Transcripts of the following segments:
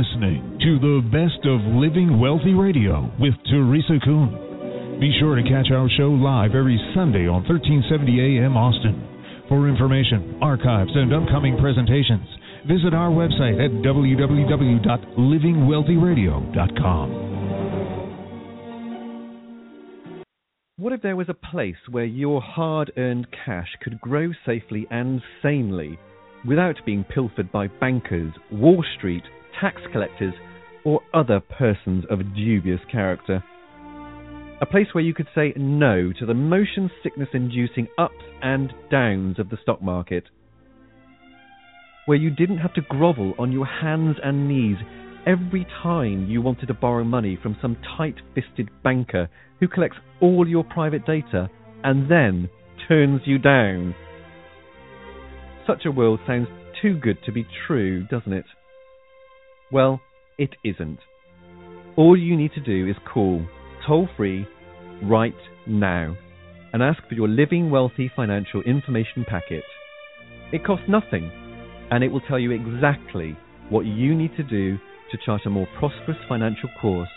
listening to the best of Living Wealthy Radio with Teresa Kuhn. Be sure to catch our show live every Sunday on 1370 AM Austin. For information, archives, and upcoming presentations, visit our website at www.livingwealthyradio.com. What if there was a place where your hard earned cash could grow safely and sanely without being pilfered by bankers, Wall Street, tax collectors, or other persons of dubious character? A place where you could say no to the motion sickness inducing ups and downs of the stock market. Where you didn't have to grovel on your hands and knees every time you wanted to borrow money from some tight fisted banker who collects all your private data and then turns you down. Such a world sounds too good to be true, doesn't it? Well, it isn't. All you need to do is call toll free right now and ask for your Living Wealthy Financial Information Packet. It costs nothing and it will tell you exactly what you need to do to chart a more prosperous financial course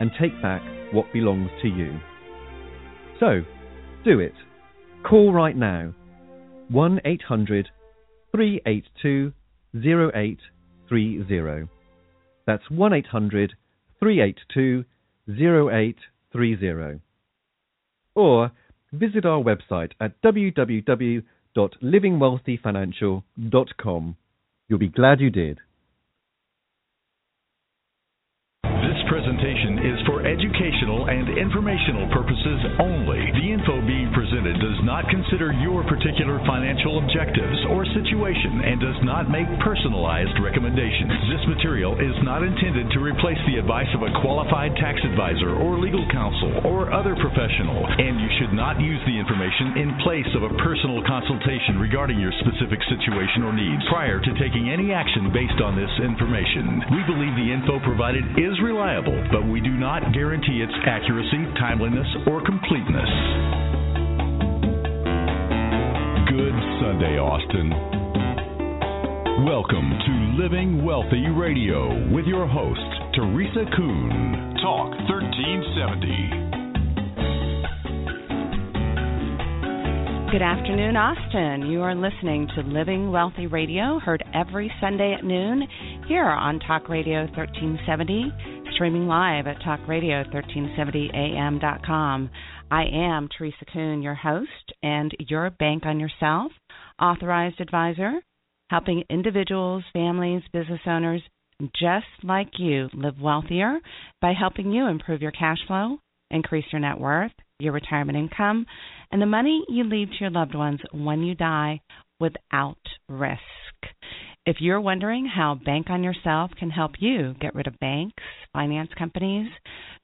and take back what belongs to you. So, do it. Call right now 1 800 382 0830. That's 1 800 382 0830. Or visit our website at www.livingwealthyfinancial.com. You'll be glad you did. Presentation is for educational and informational purposes only. The info being presented does not consider your particular financial objectives or situation and does not make personalized recommendations. This material is not intended to replace the advice of a qualified tax advisor or legal counsel or other professional, and you should not use the information in place of a personal consultation regarding your specific situation or needs prior to taking any action based on this information. We believe the info provided is reliable, but we do not guarantee its accuracy, timeliness, or completeness. Good Sunday, Austin. Welcome to Living Wealthy Radio with your host, Teresa Kuhn. Talk 1370. Good afternoon, Austin. You are listening to Living Wealthy Radio, heard every Sunday at noon here on Talk Radio 1370 streaming live at talkradio1370am.com. I am Teresa Kuhn, your host, and your bank on yourself, authorized advisor, helping individuals, families, business owners just like you live wealthier by helping you improve your cash flow, increase your net worth, your retirement income, and the money you leave to your loved ones when you die without risk. If you're wondering how Bank on Yourself can help you get rid of banks, finance companies,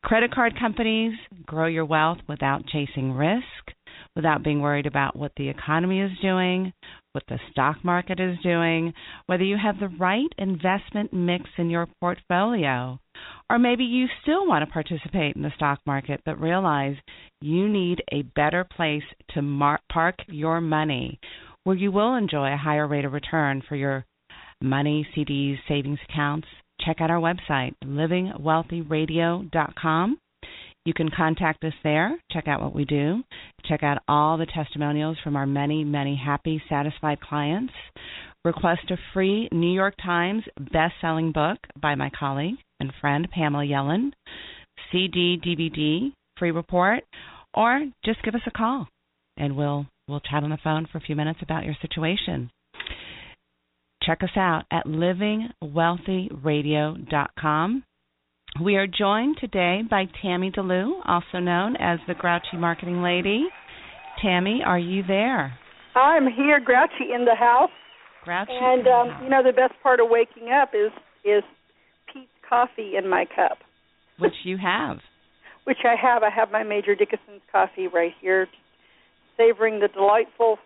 credit card companies, grow your wealth without chasing risk, without being worried about what the economy is doing, what the stock market is doing, whether you have the right investment mix in your portfolio, or maybe you still want to participate in the stock market but realize you need a better place to park your money where you will enjoy a higher rate of return for your money, CDs, savings accounts, check out our website, livingwealthyradio.com. You can contact us there, check out what we do, check out all the testimonials from our many, many happy, satisfied clients. Request a free New York Times best-selling book by my colleague and friend Pamela Yellen, CD, DVD, free report, or just give us a call and we'll we'll chat on the phone for a few minutes about your situation. Check us out at livingwealthyradio.com. We are joined today by Tammy DeLu, also known as the Grouchy Marketing Lady. Tammy, are you there? I'm here, Grouchy in the house. Grouchy, and um, house. you know the best part of waking up is is Peet's coffee in my cup, which you have. which I have. I have my Major Dickason's coffee right here, savoring the delightful,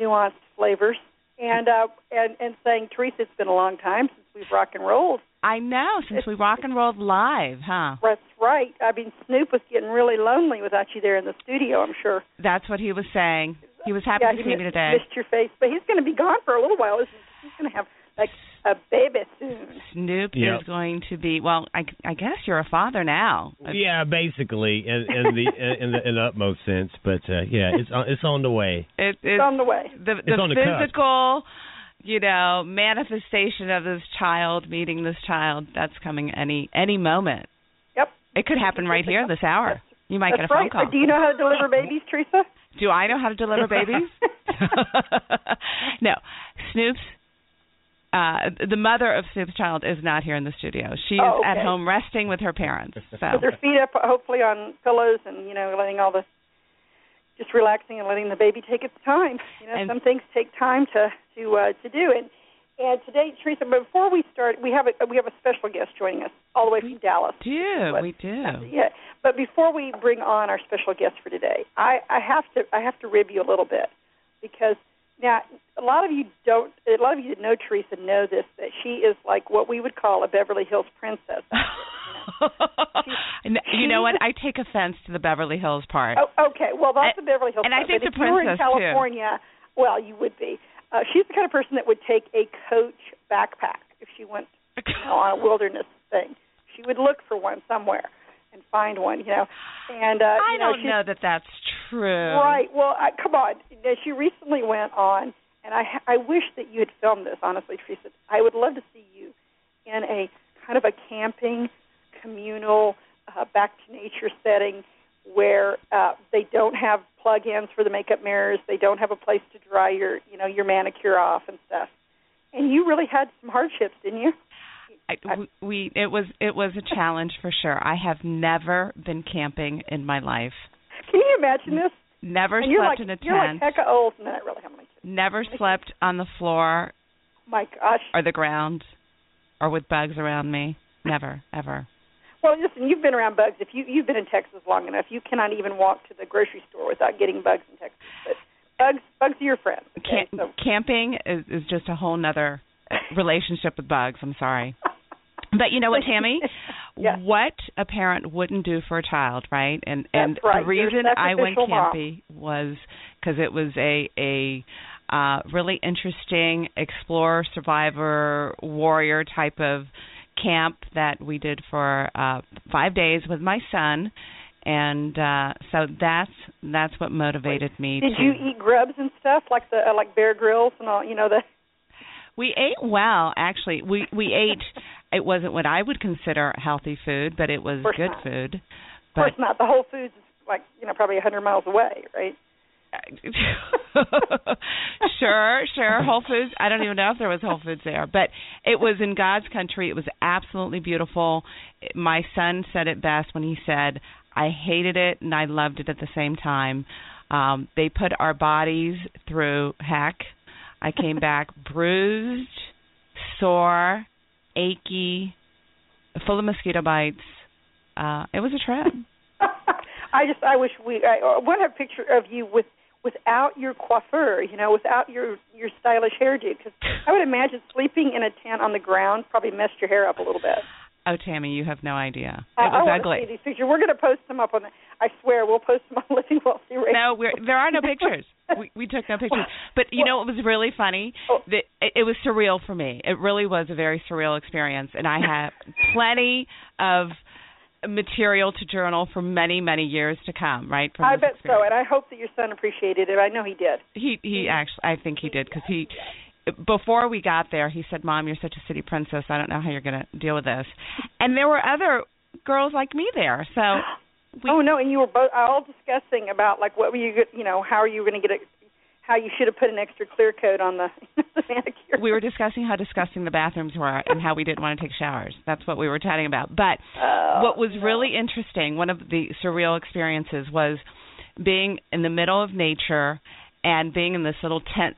nuanced flavors and uh and and saying Teresa, it's been a long time since we've rock and rolled. I know since we rock and rolled live, huh? That's right. I mean, Snoop was getting really lonely without you there in the studio. I'm sure. That's what he was saying. He was happy yeah, to see missed, me today. Missed your face, but he's going to be gone for a little while. He's going to have like a baby soon. Snoop Yep. is going to be well. I, I guess you're a father now. Yeah, basically, in, in the in the in the utmost sense. But uh, yeah, it's on, it's on the way. It, It's on the way. the It's on the cusp. physical, you know, manifestation of this child meeting this child. That's coming any any moment. Yep. It could happen right here this hour. You might That's get a phone call. Do you know how to deliver babies, Teresa? Do I know how to deliver babies? no. Snoop's uh the mother of Snoop's child is not here in the studio. She's Oh, okay. at home resting with her parents. So With their feet up, hopefully on pillows, and you know, letting all the just relaxing and letting the baby take its time. You know, And- some things take time to to uh, to do. And and today, Teresa, before we start, we have a we have a special guest joining us all the way from Dallas. do, What? we do. Yeah, but before we bring on our special guest for today, I, I have to I have to rib you a little bit because now a lot of you don't a lot of you that know Teresa know this that she is like what we would call a Beverly Hills princess. And you know what? I take offense to the Beverly Hills part. Oh, okay, well that's And- the Beverly Hills. and I think but the if you were in princess, too. California, well, you would be. Uh, she's the kind of person that would take a Coach backpack if she went you know, on a wilderness thing. She would look for one somewhere and find one, you know. And uh, I you know, don't know that that's true. Right. Well, I, come on. Now, She recently went on, and I I wish that you had filmed this. Honestly, Teresa, I would love to see you in a kind of a camping, communal, uh, back to nature setting where uh, they don't have plug-ins for the makeup mirrors. They don't have a place to dry your you know your manicure off and stuff. And you really had some hardships, didn't you? I, we it was it was a challenge for sure. I have never been camping in my life. Can you imagine this? Never and slept like in a you're tent. like old. No, really. Never slept on the floor My gosh. or the ground or with bugs around me. Never, ever. Well, listen, you've been around bugs. If you you've been in Texas long enough, you cannot even walk to the grocery store without getting bugs in Texas. But bugs, bugs are your friends. Okay? Camp, camping is, is just a whole nother relationship with bugs. I'm sorry. But you know what, Tammy? Yes. What a parent wouldn't do for a child, right? And and right. the reason I went sacrificial mom. camping was because it was a a uh really interesting explorer, survivor, warrior type of camp that we did for uh 5 days with my son. And uh so that's that's what motivated me Did to you eat grubs and stuff like the uh, like Bear Grylls and all? You know the. We ate well, actually. We we ate. It wasn't what I would consider healthy food, but it was good not. food. Of course not. The Whole Foods is like you know probably a hundred miles away, right? sure, sure. Whole Foods. I don't even know if there was Whole Foods there, but it was in God's country. It was absolutely beautiful. My son said it best when he said, "I hated it and I loved it at the same time." Um, they put our bodies through heck. I came back bruised, sore, achy, full of mosquito bites. Uh, it was a trip. I just I wish we I, I want a picture of you with without your coiffure, you know, without your your stylish hairdo, because I would imagine sleeping in a tent on the ground probably messed your hair up a little bit. Oh, Tammy, you have no idea. It I, I was want ugly. to see these pictures. We're going to post them up on the. I swear, we'll post them on Living Wealthy Radio. No, we're, there are no pictures. We, we took no pictures. But you know what was really funny? Oh. That it, it was surreal for me. It really was a very surreal experience, and I have plenty of material to journal for many, many years to come. Right? From I bet so, and I hope that your son appreciated it. I know he did. He he actually I think he did because he before we got there he said, "Mom, you're such a city princess. I don't know how you're going to deal with this." And there were other girls like me there, so we, oh no, and you were both all discussing about like what were you, you know, how are you going to get it, how you should have put an extra clear coat on the, the manicure. we were discussing how disgusting the bathrooms were and how we didn't want to take showers. That's what we were chatting about. But Oh, what was no. really interesting, one of the surreal experiences was being in the middle of nature and being in this little tent,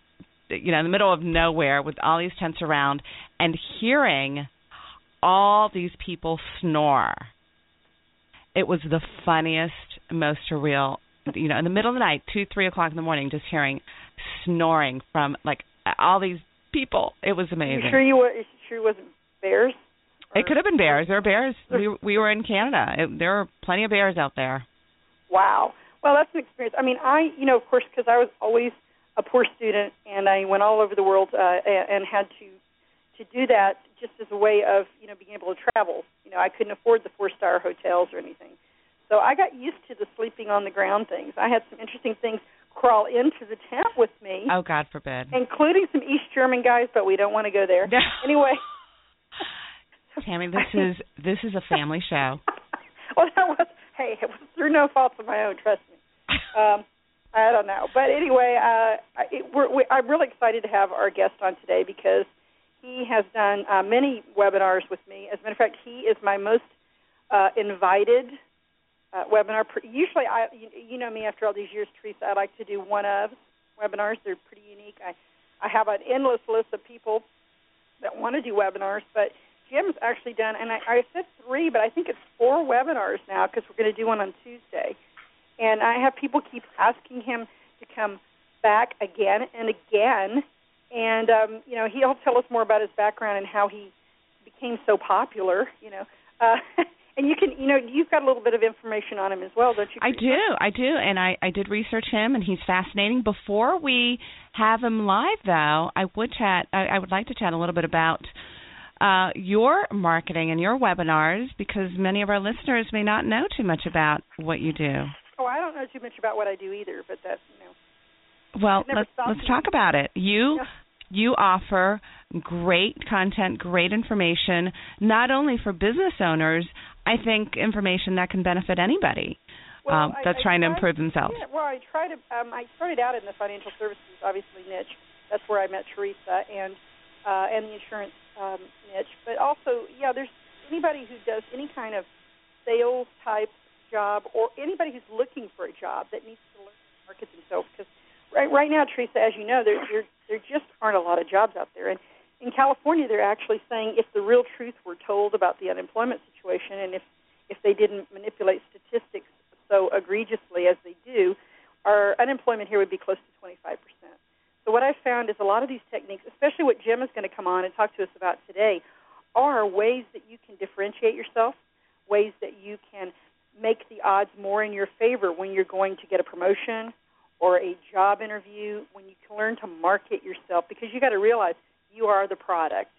you know, in the middle of nowhere with all these tents around and hearing all these people snore. It was the funniest, most surreal, you know, in the middle of the night, two, three o'clock in the morning, just hearing snoring from like all these people. It was You amazing. sure you were? You sure it wasn't bears? It could have been bears. There are bears. We we were in Canada. It, there are plenty of bears out there. Wow. Well, that's an experience. I mean, I, you know, of course, because I was always a poor student, and I went all over the world uh, and, had to to do that just as a way of you know being able to travel. You know, I couldn't afford the four star hotels or anything, so I got used to the sleeping on the ground things. I had some interesting things crawl into the tent with me. Oh, God forbid. Including some East German guys, but we don't want to go there. anyway. Tammy, this is this is a family show. well, that was hey, it was through no fault of my own. Trust me. Um, I don't know, but anyway, uh, it, we're, we, I'm really excited to have our guest on today because he has done uh, many webinars with me. As a matter of fact, he is my most uh, invited uh, webinar. Usually, I you, you know me after all these years, Teresa. I like to do one of webinars. They're pretty unique. I I have an endless list of people that want to do webinars, but Jim's actually done, and I, I said three, but I think it's four webinars now because we're going to do one on Tuesday. And I have people keep asking him to come back again and again. And um, you know, he'll tell us more about his background and how he became so popular. You know, uh, and you can, you know, you've got a little bit of information on him as well, don't you? I do, I do, and I I did research him, and he's fascinating. Before we have him live, though, I would chat. I, I would like to chat a little bit about uh, your marketing and your webinars because many of our listeners may not know too much about what you do. Oh, I don't know too much about what I do either, but that's you know. Well, let's let's talk about it. You yeah. you offer great content, great information, not only for business owners. I think information that can benefit anybody. Well, um, I, that's I trying try, to improve themselves. Yeah, well, I try to. Um, I started out in the financial services, obviously niche. That's where I met Teresa and uh, and the insurance um, niche. But also, yeah, there's anybody who does any kind of sales type job or anybody who's looking for a job that needs to learn to market themselves because right right now Teresa as you know there there there just aren't a lot of jobs out there and in California they're actually saying if the real truth were told about the unemployment situation and if if they didn't manipulate statistics so egregiously as they do our unemployment here would be close to 25%. So what I've found is a lot of these techniques, especially what Jim is going to come on and talk to us about today, are ways that you can differentiate yourself, ways that you can make the odds more in your favor when you're going to get a promotion or a job interview, when you can learn to market yourself, because you got to realize you are the product.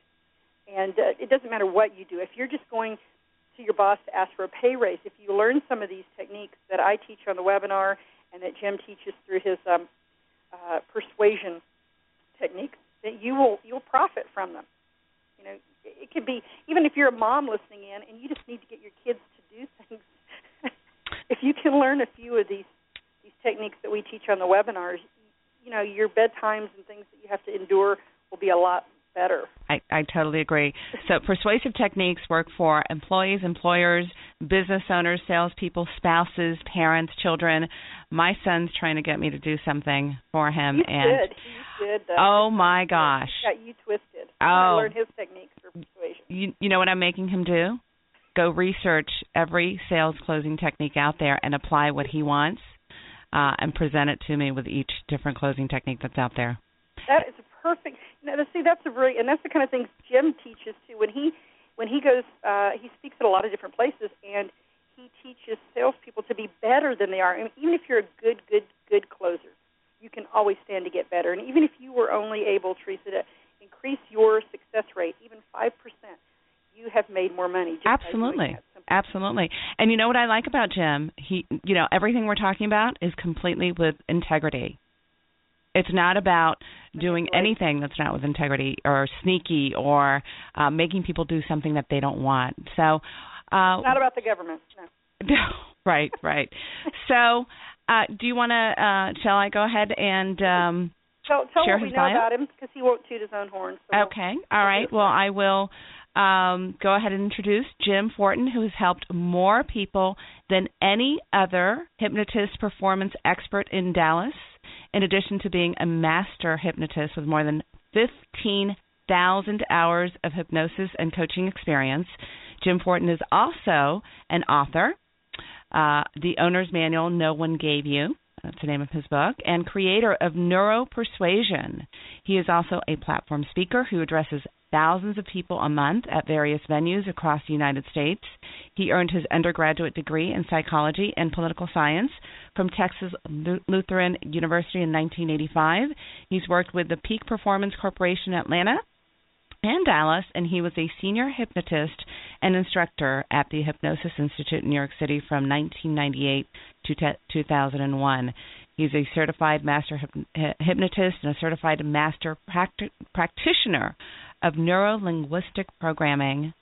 And uh, it doesn't matter what you do. If you're just going to your boss to ask for a pay raise, if you learn some of these techniques that I teach on the webinar and that Jim teaches through his um, uh, persuasion techniques, that you will you'll profit from them. You know, it could be even if you're a mom listening in and you just need to get your kids to do things if you can learn a few of these these techniques that we teach on the webinars, you know, your bedtimes and things that you have to endure will be a lot better. I, I totally agree. So persuasive techniques work for employees, employers, business owners, salespeople, spouses, parents, children. My son's trying to get me to do something for him, He's and good. He's good. Though. oh my gosh, got you twisted. Oh, I learned his techniques for persuasion. You, you know what I'm making him do? Go research every sales closing technique out there and apply what he wants uh, and present it to me with each different closing technique that's out there. That is perfect. Now, see, that's a really, and that's the kind of things Jim teaches too. When he when he goes, uh, he speaks at a lot of different places, and he teaches salespeople to be better than they are. Mean, even if you're a good, good, good closer, you can always stand to get better. And even if you were only able, Teresa, to increase your success rate even five percent, you have made more money. Absolutely. Absolutely. And you know what I like about Jim? He you know, everything we're talking about is completely with integrity. It's not about doing anything that's not with integrity or sneaky or uh, making people do something that they don't want. So uh it's not about the government. No. right, right. so uh do you want to uh shall I go ahead and um tell, tell share what we his know bio? about him because he won't toot his own horn. So okay. All right. Well, I will um, go ahead and introduce Jim Fortin, who has helped more people than any other hypnotist performance expert in Dallas, in addition to being a master hypnotist with more than 15,000 hours of hypnosis and coaching experience. Jim Fortin is also an author. Uh, the Owner's Manual No One Gave You. That's the name of his book, and creator of Neuro Persuasion. He is also a platform speaker who addresses thousands of people a month at various venues across the United States. He earned his undergraduate degree in psychology and political science from Texas Lutheran University in 1985. He's worked with the Peak Performance Corporation in Atlanta and Dallas, and he was a senior hypnotist and instructor at the Hypnosis Institute in New York City from 1998 to 2001. He's a certified master hypnotist and a certified master practi- practitioner of neuro linguistic programming.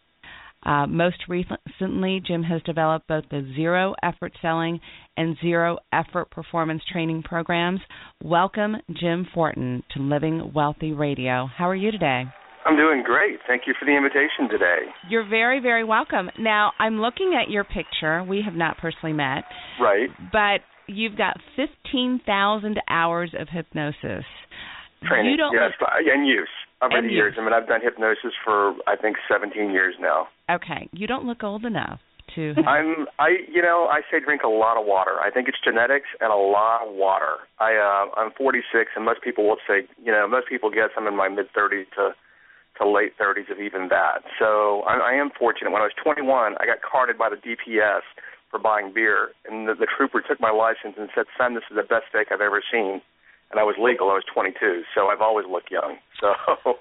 Uh, most recently, Jim has developed both the zero effort selling and zero effort performance training programs. Welcome, Jim Fortin, to Living Wealthy Radio. How are you today? I'm doing great. Thank you for the invitation today. You're very, very welcome. Now, I'm looking at your picture. We have not personally met. Right. But you've got 15,000 hours of hypnosis. Training, you don't yes, look, and use over and the years. I mean, I've done hypnosis for I think 17 years now. Okay, you don't look old enough to. I'm I you know I say drink a lot of water. I think it's genetics and a lot of water. I uh, I'm 46, and most people will say you know most people guess I'm in my mid 30s to to late 30s of even that. So I, I am fortunate. When I was 21, I got carded by the DPS for buying beer, and the, the trooper took my license and said, "Son, this is the best steak I've ever seen." And I was legal. I was 22, so I've always looked young. So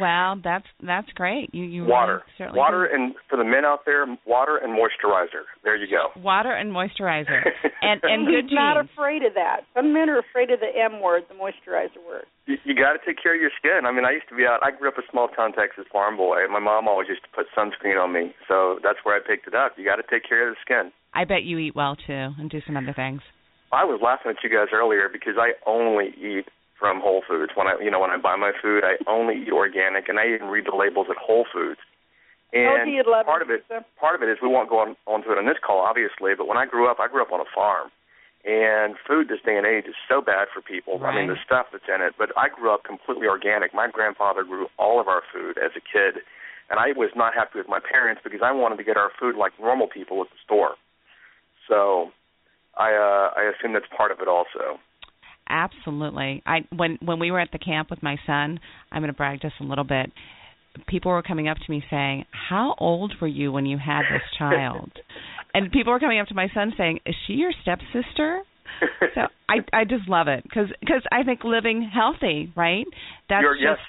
Wow, that's that's great. You you water, really water, do. and for the men out there, water and moisturizer. There you go. water and moisturizer and and good He's not afraid of that. Some men are afraid of the M word, the moisturizer word. You, you got to take care of your skin. I mean, I used to be out. I grew up a small town Texas farm boy. My mom always used to put sunscreen on me, so that's where I picked it up. You got to take care of the skin. I bet you eat well too and do some other things. I was laughing at you guys earlier because I only eat from Whole Foods. When I, you know, when I buy my food, I only eat organic, and I even read the labels at Whole Foods. oh, And love part of it, part of it is we won't go on onto it on this call, obviously. But when I grew up, I grew up on a farm, and food this day and age is so bad for people. I mean, the stuff that's in it. But I grew up completely organic. My grandfather grew all of our food as a kid, and I was not happy with my parents because I wanted to get our food like normal people at the store. So, I uh, I assume that's part of it also. Absolutely. I when when we were at the camp with my son, I'm going to brag just a little bit. People were coming up to me saying, "How old were you when you had this child?" and people were coming up to my son saying, "Is she your stepsister?" So I I just love it because cause I think living healthy, right? That's You're, just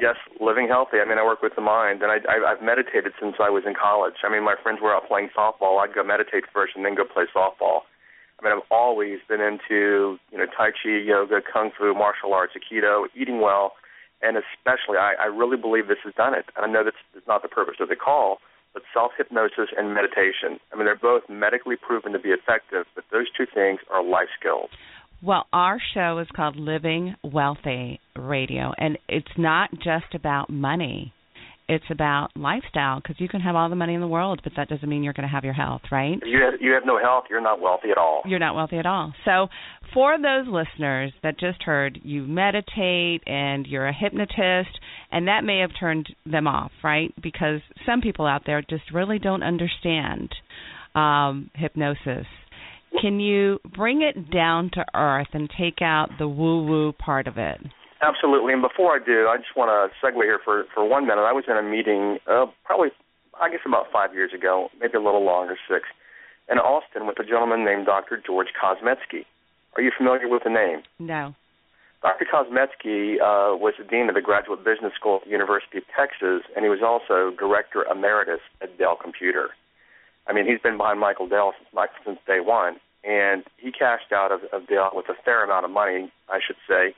yes, yes, living healthy. I mean, I work with the mind, and I, I I've meditated since I was in college. I mean, my friends were out playing softball. I'd go meditate first, and then go play softball. I mean, I've always been into you know tai chi, yoga, kung fu, martial arts, aikido, eating well, and especially I, I really believe this has done it. And I know that's, that's not the purpose of the call, but self hypnosis and meditation. I mean, they're both medically proven to be effective, but those two things are life skills. Well, our show is called Living Wealthy Radio, and it's not just about money. It's about lifestyle because you can have all the money in the world, but that doesn't mean you're going to have your health, right? If you have, you have no health, you're not wealthy at all. You're not wealthy at all. So, for those listeners that just heard you meditate and you're a hypnotist, and that may have turned them off, right? Because some people out there just really don't understand um, hypnosis. Can you bring it down to earth and take out the woo woo part of it? Absolutely. And before I do, I just want to segue here for for one minute. I was in a meeting, uh, probably I guess about five years ago, maybe a little longer, six, in Austin with a gentleman named Dr. George Kozmetsky. Are you familiar with the name? No. Dr. Kozmetsky uh, was the dean of the Graduate Business School at the University of Texas, and he was also director emeritus at Dell Computer. I mean, he's been behind Michael Dell since since day one, and he cashed out of, of Dell with a fair amount of money, I should say.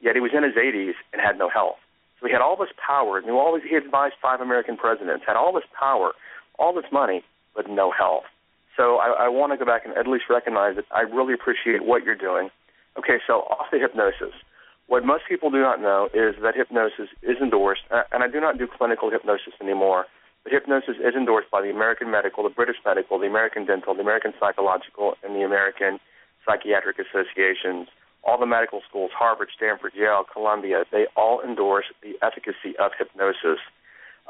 Yet he was in his 80s and had no health. So he had all this power, knew all this, he advised five American presidents, had all this power, all this money, but no health. So I, I want to go back and at least recognize that I really appreciate what you're doing. Okay, so off the hypnosis. What most people do not know is that hypnosis is endorsed, uh, and I do not do clinical hypnosis anymore, but hypnosis is endorsed by the American Medical, the British Medical, the American Dental, the American Psychological, and the American Psychiatric Associations. All the medical schools, Harvard, Stanford, Yale, Columbia, they all endorse the efficacy of hypnosis.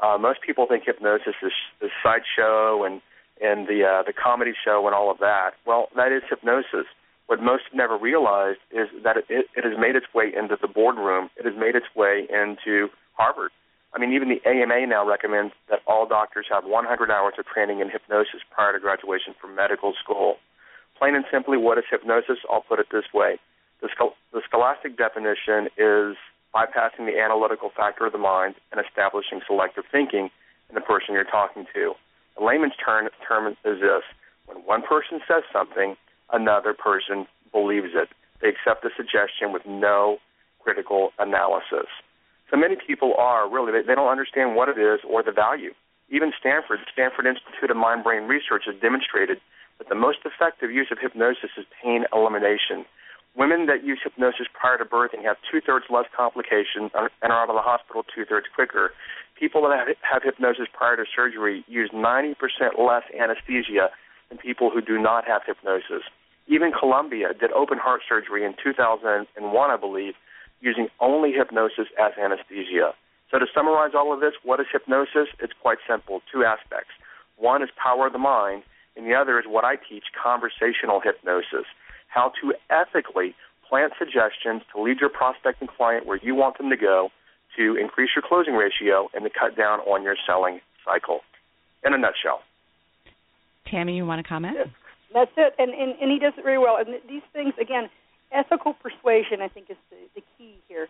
Uh, most people think hypnosis is the sideshow and and the uh, the comedy show and all of that. Well, that is hypnosis. What most never realized is that it, it, it has made its way into the boardroom. It has made its way into Harvard. I mean, even the AMA now recommends that all doctors have 100 hours of training in hypnosis prior to graduation from medical school. Plain and simply, what is hypnosis? I'll put it this way: the, the scholastic definition is bypassing the analytical factor of the mind and establishing selective thinking in the person you're talking to. A layman's term, term is this when one person says something, another person believes it. They accept the suggestion with no critical analysis. So many people are really, they, they don't understand what it is or the value. Even Stanford, the Stanford Institute of Mind Brain Research has demonstrated that the most effective use of hypnosis is pain elimination. Women that use hypnosis prior to birthing have two thirds less complications and are out of the hospital two thirds quicker. People that have hypnosis prior to surgery use 90% less anesthesia than people who do not have hypnosis. Even Columbia did open heart surgery in 2001, I believe, using only hypnosis as anesthesia. So to summarize all of this, what is hypnosis? It's quite simple, two aspects. One is power of the mind, and the other is what I teach, conversational hypnosis, how to ethically plant suggestions to lead your prospecting client where you want them to go to increase your closing ratio and to cut down on your selling cycle. In a nutshell. Tammy, you want to comment? Yes. That's it, and, and and he does it very well. And these things, again, ethical persuasion, I think, is the, the key here.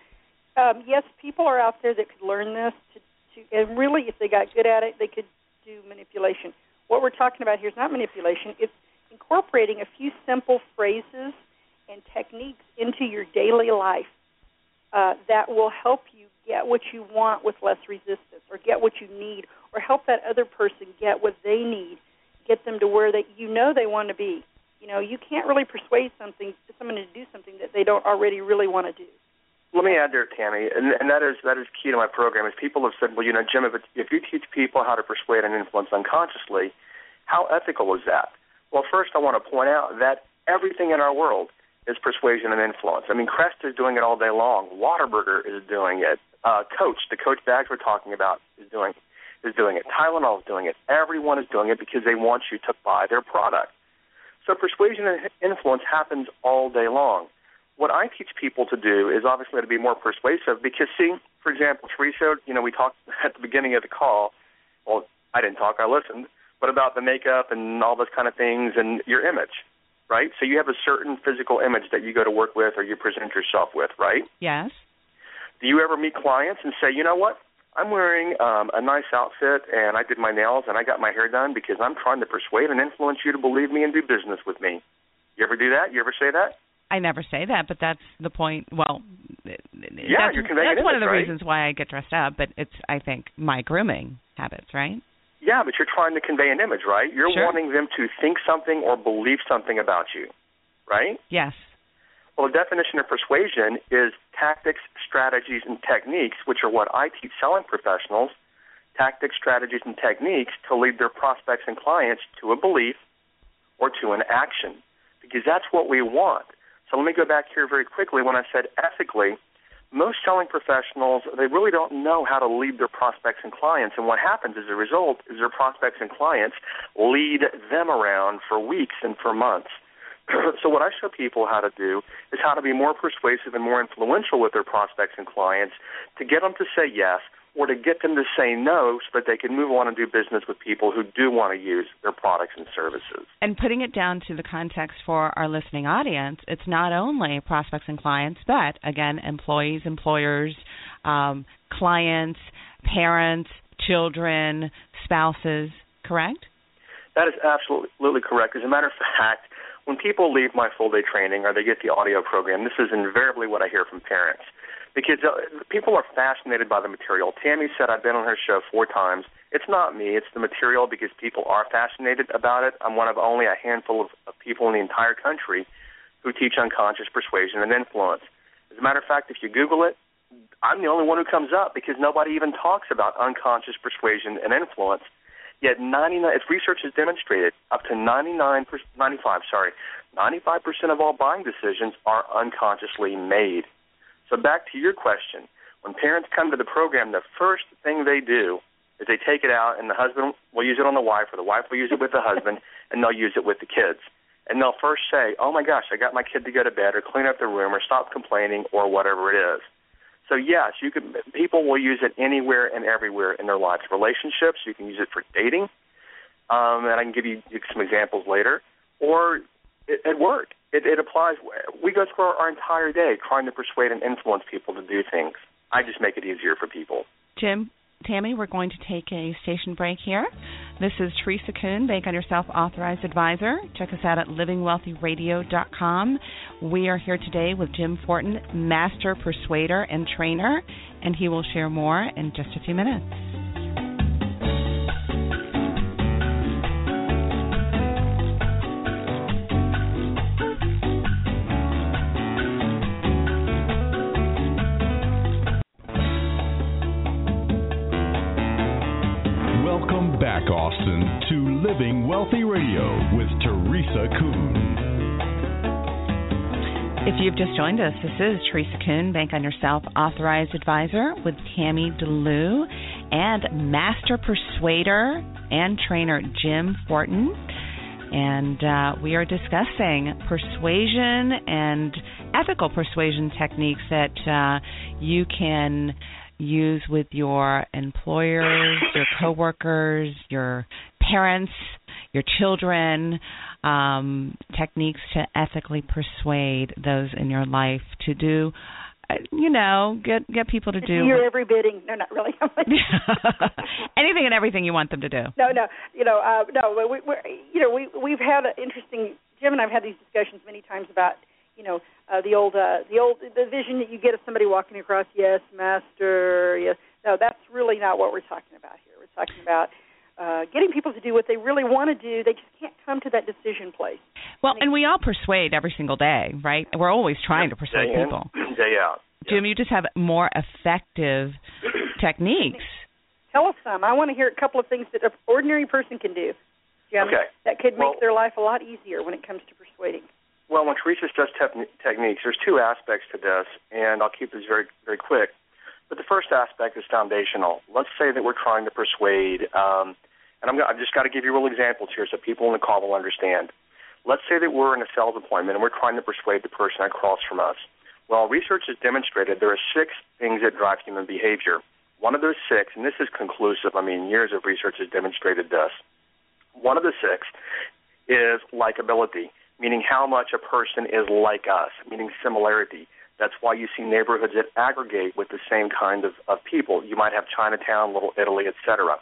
Um, yes, people are out there that could learn this to, to, and really, if they got good at it, they could do manipulation. What we're talking about here is not manipulation; it's incorporating a few simple phrases and techniques into your daily life uh, that will help you get what you want with less resistance, or get what you need, or help that other person get what they need, get them to where they you know they want to be. You know, you can't really persuade something someone to do something that they don't already really want to do. Let me add there, Tammy, and, and that is that is key to my program. Is people have said, well, you know, Jim, if, it, if you teach people how to persuade and influence unconsciously, how ethical is that? Well, first, I want to point out that everything in our world is persuasion and influence. I mean, Crest is doing it all day long. Whataburger is doing it. Uh, Coach, the Coach bags we're talking about, is doing is doing it. Tylenol is doing it. Everyone is doing it because they want you to buy their product. So persuasion and influence happens all day long. What I teach people to do is obviously to be more persuasive because, see, for example, Teresa, you know, we talked at the beginning of the call. Well, I didn't talk, I listened, but about the makeup and all those kind of things and your image, right? So you have a certain physical image that you go to work with or you present yourself with, right? Yes. Do you ever meet clients and say, you know what? I'm wearing um, a nice outfit and I did my nails and I got my hair done because I'm trying to persuade and influence you to believe me and do business with me. You ever do that? You ever say that? I never say that, but that's the point. Well, yeah, that's, you're conveying that's one of the right? reasons why I get dressed up. But it's, I think, my grooming habits, right? Yeah, but you're trying to convey an image, right? You're Sure. wanting them to think something or believe something about you, right? Yes. Well, the definition of persuasion is tactics, strategies, and techniques, which are what I teach selling professionals. Tactics, strategies, and techniques to lead their prospects and clients to a belief or to an action, because that's what we want. So let me go back here very quickly. When I said ethically, most selling professionals they really don't know how to lead their prospects and clients, and what happens as a result is their prospects and clients lead them around for weeks and for months. so what I show people how to do is how to be more persuasive and more influential with their prospects and clients to get them to say yes or to get them to say no so that they can move on and do business with people who do want to use their products and services. And putting it down to the context for our listening audience, it's not only prospects and clients, but again, employees, employers, um, clients, parents, children, spouses, correct? That is absolutely correct. As a matter of fact, when people leave my full day training or they get the audio program, this is invariably what I hear from parents. Because uh, people are fascinated by the material. Tammy said I've been on her show four times. It's not me, it's the material because people are fascinated about it. I'm one of only a handful of, of people in the entire country who teach unconscious persuasion and influence. As a matter of fact, if you Google it, I'm the only one who comes up because nobody even talks about unconscious persuasion and influence. Yet 99, if research has demonstrated, up to 99, 95, sorry, 95% of all buying decisions are unconsciously made. So back to your question, when parents come to the program, the first thing they do is they take it out, and the husband will use it on the wife, or the wife will use it with the husband, and they'll use it with the kids. And they'll first say, "Oh my gosh, I got my kid to go to bed, or clean up the room, or stop complaining, or whatever it is." So yes, you can. People will use it anywhere and everywhere in their lives. Relationships, you can use it for dating, um, and I can give you some examples later. Or at work, it, it applies. We go through our entire day trying to persuade and influence people to do things. I just make it easier for people. Jim, Tammy, we're going to take a station break here. This is Teresa Kuhn, Bank on Yourself Authorized Advisor. Check us out at livingwealthyradio.com. We are here today with Jim Fortin, Master Persuader and Trainer, and he will share more in just a few minutes. Kuhn. If you've just joined us, this is Teresa Kuhn, Bank on Yourself Authorized Advisor with Tammy DeLu and Master Persuader and Trainer Jim Fortin. And uh, we are discussing persuasion and ethical persuasion techniques that uh, you can use with your employers, your coworkers, your parents, your children, um, techniques to ethically persuade those in your life to do, uh, you know, get get people to do You're every bidding. No, not really. anything and everything you want them to do. no, no, you know, uh, no. We, we're, you know, we we've had an interesting. Jim and I've had these discussions many times about, you know, uh, the old, uh, the old, the vision that you get of somebody walking across. Yes, master. Yes. No, that's really not what we're talking about here. We're talking about uh, getting people to do what they really want to do. They just can't come to that decision place. Well, and we all persuade every single day, right? We're always trying to persuade day in, people. day out. Jim, you just have more effective techniques. Tell us some. I want to hear a couple of things that an ordinary person can do, Jim, Okay. that could make Well- their life a lot easier when it comes to persuading. Well, when Teresa says techni- techniques, there's two aspects to this, and I'll keep this very, very quick. But the first aspect is foundational. Let's say that we're trying to persuade, um, and I'm, I've just got to give you real examples here so people in the call will understand. Let's say that we're in a sales appointment and we're trying to persuade the person across from us. Well, research has demonstrated there are six things that drive human behavior. One of those six, and this is conclusive, I mean, years of research has demonstrated this. One of the six is likability, meaning how much a person is like us, meaning similarity. That's why you see neighborhoods that aggregate with the same kind of, of people. You might have Chinatown, Little Italy, etc.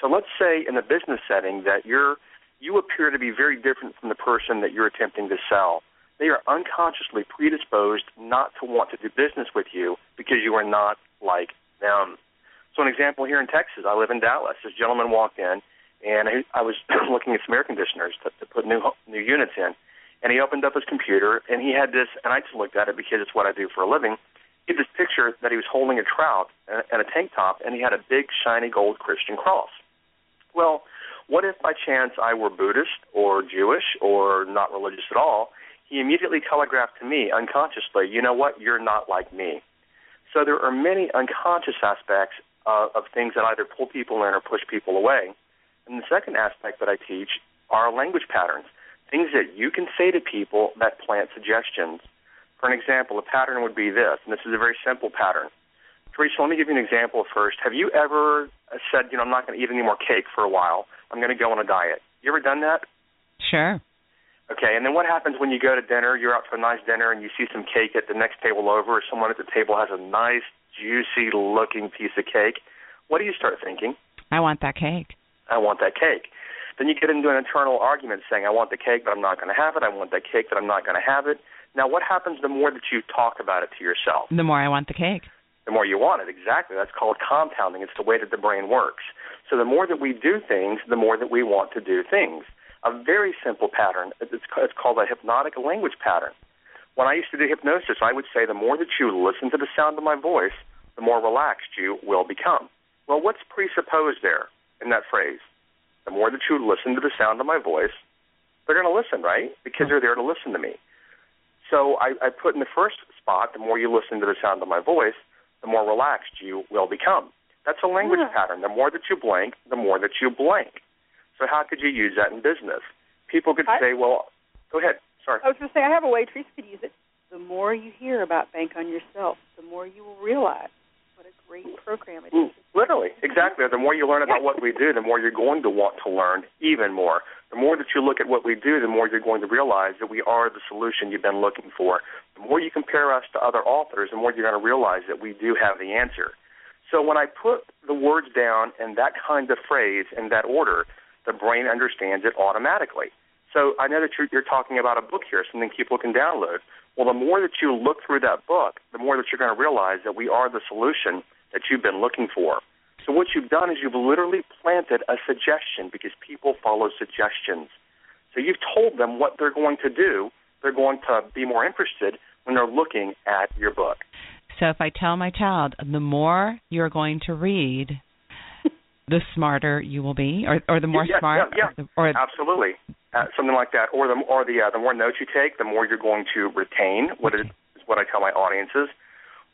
So let's say in a business setting that you're you appear to be very different from the person that you're attempting to sell. They are unconsciously predisposed not to want to do business with you because you are not like them. So an example here in Texas, I live in Dallas. This gentleman walked in, and I, was looking at some air conditioners to, to put new new units in, and he opened up his computer, and he had this, and I just looked at it because it's what I do for a living. He had this picture that he was holding a trout and a tank top, and he had a big shiny gold Christian cross. Well, what if by chance I were Buddhist or Jewish or not religious at all? He immediately telegraphed to me unconsciously, you know what, you're not like me. So there are many unconscious aspects uh, of things that either pull people in or push people away. And the second aspect that I teach are language patterns, things that you can say to people that plant suggestions. For an example, a pattern would be this, and this is a very simple pattern. Teresa, let me give you an example first. Have you ever said, you know, I'm not going to eat any more cake for a while. I'm going to go on a diet. You ever done that? Sure. Okay, and then what happens when you go to dinner? You're out to a nice dinner and you see some cake at the next table over, or someone at the table has a nice, juicy looking piece of cake. What do you start thinking? I want that cake. I want that cake. Then you get into an internal argument saying, I want the cake, but I'm not going to have it. I want that cake, but I'm not going to have it. Now, what happens the more that you talk about it to yourself? The more I want the cake. The more you want it. Exactly. That's called compounding. It's the way that the brain works. So the more that we do things, the more that we want to do things. A very simple pattern. It's, it's called a hypnotic language pattern. When I used to do hypnosis, I would say the more that you listen to the sound of my voice, the more relaxed you will become. Well, what's presupposed there in that phrase? The more that you listen to the sound of my voice, they're going to listen, right? Because they're there to listen to me. So I, I put in the first spot, the more you listen to the sound of my voice, the more relaxed you will become. That's a language Yeah. pattern. The more that you blank, the more that you blank. So how could you use that in business? People could I- say, well, go ahead. Sorry. I was going to say I have a way Teresa could use it. The more you hear about bank on yourself, the more you will realize what a great program it is. Mm. Literally, exactly. The more you learn about what we do, the more you're going to want to learn even more. The more that you look at what we do, the more you're going to realize that we are the solution you've been looking for. The more you compare us to other authors, the more you're going to realize that we do have the answer. So when I put the words down in that kind of phrase in that order, the brain understands it automatically. So I know that you're, you're talking about a book here, something people can download. Well, the more that you look through that book, the more that you're going to realize that we are the solution that you've been looking for. So what you've done is you've literally planted a suggestion because people follow suggestions. So you've told them what they're going to do. They're going to be more interested when they're looking at your book. So if I tell my child, the more you're going to read, the smarter you will be, or or the more yeah, smart, yeah, yeah. or, absolutely, uh, something like that, or the or the uh, the more notes you take, the more you're going to retain. What is what I tell my audiences,